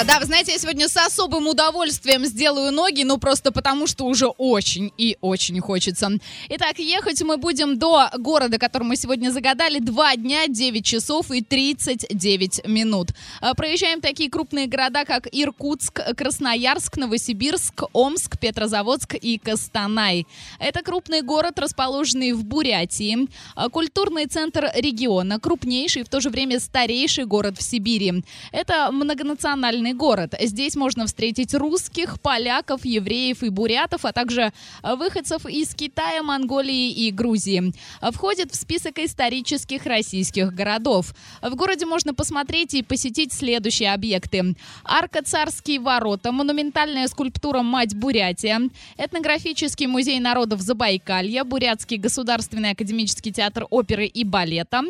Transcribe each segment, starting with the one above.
А, да, вы знаете, я сегодня с особым удовольствием сделаю ноги, ну просто потому, что уже очень и очень хочется. Итак, ехать мы будем до города, который мы сегодня загадали, 2 дня, 9 часов и 39 минут. А, проезжаем такие крупные города, как Иркутск, Красноярск, Новосибирск, Омск, Петрозаводск и Костанай. Это крупный город, расположенный в Бурятии, а, культурный центр региона, крупнейший и в то же время старейший город в Сибири. Это многонациональный город. Здесь можно встретить русских, поляков, евреев и бурятов, а также э, выходцев из Китая, Монголии и Грузии. Входит в список исторических российских городов. В городе можно посмотреть и посетить следующие объекты. Арка Царские ворота, монументальная скульптура Мать Бурятия, этнографический музей народов Забайкалья, Бурятский государственный академический театр оперы и балета,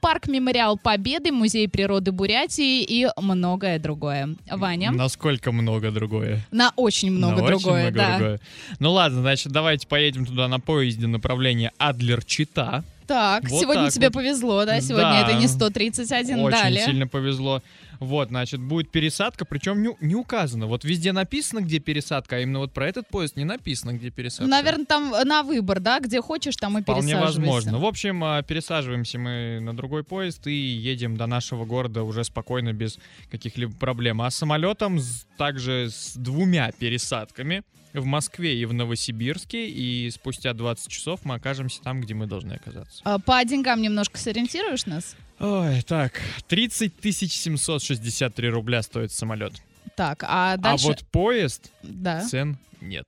парк Мемориал Победы, музей природы Бурятии и многое другое. Ваня? Насколько много другое? На очень много На другое, очень много да. другое. Ну ладно, значит, давайте поедем туда на поезде направления Адлер-Чита. Так, Вот сегодня так тебе вот. повезло, да? Сегодня Да. это не 131, Очень далее. сильно повезло. Вот, значит, будет пересадка, причем не, не указано. Вот везде написано, где пересадка, а именно вот про этот поезд не написано, где пересадка. Наверное, там на выбор, да? Где хочешь, там и Вполне пересаживайся. возможно. В общем, а, пересаживаемся мы на другой поезд и едем до нашего города уже спокойно, без каких-либо проблем. А самолетом с- также с двумя пересадками в Москве и в Новосибирске. И спустя 20 часов мы окажемся там, где мы должны оказаться. А, По деньгам немножко сориентируешь нас? Ой, так, 30 763 рубля стоит самолет. Так, а дальше... А вот поезд, Да. цен нет.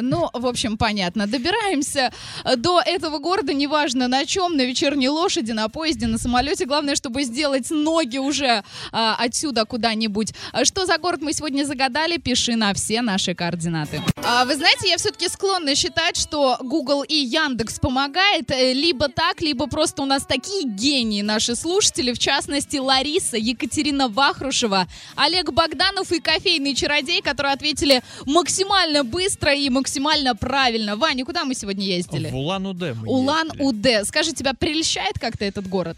Ну, в общем, понятно. Добираемся э, до этого города, неважно на чем, на вечерней лошади, на поезде, на самолете. Главное, чтобы сделать ноги уже а, отсюда куда-нибудь. А Что за город мы сегодня загадали, пиши на все наши координаты. А, вы знаете, я все-таки склонна считать, что Google и Яндекс помогает э, либо так, либо просто у нас такие гении наши слушатели, в частности Лариса, Екатерина Вахрушева, Олег Богданов и кофейный чародей, которые ответили максимально быстро и максимально правильно. Ваня, куда мы сегодня ездили? В Улан-Удэ. Улан-Удэ. Скажи, тебя прельщает как-то этот город?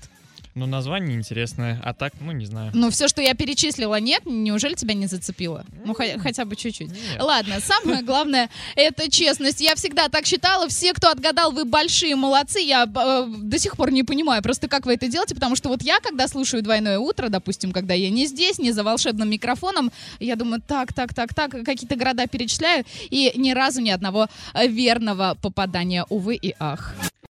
Ну, название интересное, а так, ну, не знаю. Ну, все, что я перечислила, нет? Неужели тебя не зацепило? Ну, хо- хотя бы чуть-чуть. Нет. Ладно, самое главное — это честность. Я всегда так считала. Все, кто отгадал, вы большие молодцы. Я э, до сих пор не понимаю просто, как вы это делаете, потому что вот я, когда слушаю «Двойное утро», допустим, когда я не здесь, не за волшебным микрофоном, я думаю, так, так, так, так, какие-то города перечисляю, и ни разу ни одного верного попадания, увы и ах.